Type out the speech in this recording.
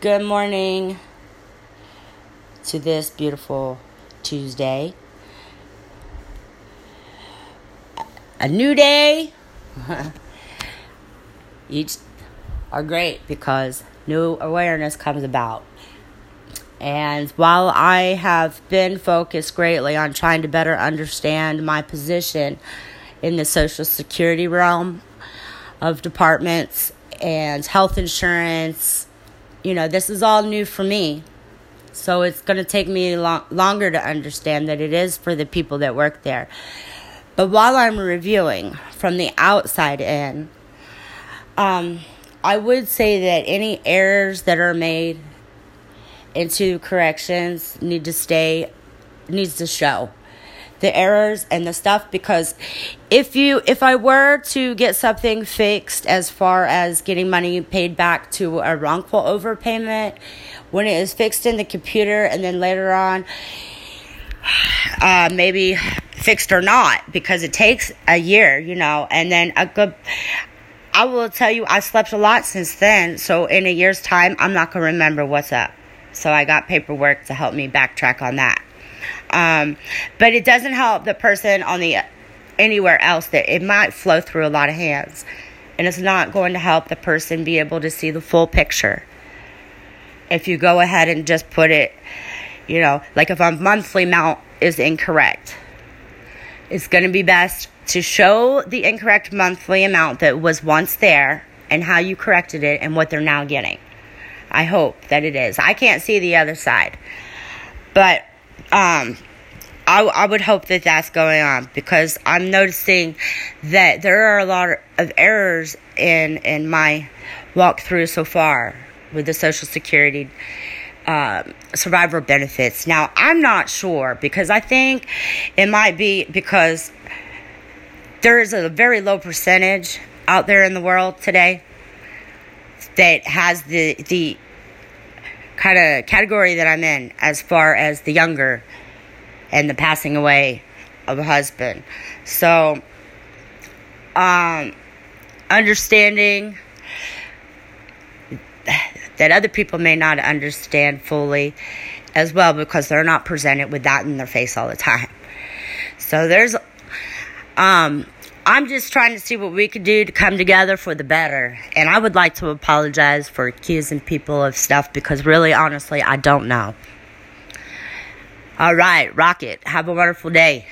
Good morning to this beautiful Tuesday. A new day. Each are great because new awareness comes about. And while I have been focused greatly on trying to better understand my position in the Social Security realm of departments and health insurance, you know, this is all new for me. So it's going to take me long, longer to understand that it is for the people that work there. But while I'm reviewing from the outside in, um, I would say that any errors that are made into corrections need to stay, needs to show the errors and the stuff because if you if I were to get something fixed as far as getting money paid back to a wrongful overpayment when it is fixed in the computer and then later on uh, maybe fixed or not because it takes a year, you know, and then a good I will tell you I slept a lot since then, so in a year's time I'm not going to remember what's up. So I got paperwork to help me backtrack on that. Um, but it doesn't help the person on the anywhere else that it might flow through a lot of hands. And it's not going to help the person be able to see the full picture. If you go ahead and just put it, you know, like if a monthly amount is incorrect, it's going to be best to show the incorrect monthly amount that was once there and how you corrected it and what they're now getting. I hope that it is. I can't see the other side. But um, I, I would hope that that's going on because I'm noticing that there are a lot of errors in in my walkthrough so far with the Social Security um, survivor benefits. Now I'm not sure because I think it might be because there is a very low percentage out there in the world today that has the the kind of category that I'm in as far as the younger and the passing away of a husband. So, um, understanding that other people may not understand fully as well because they're not presented with that in their face all the time. So there's um I'm just trying to see what we could do to come together for the better. And I would like to apologize for accusing people of stuff because really, honestly, I don't know. All right, Rocket. Have a wonderful day.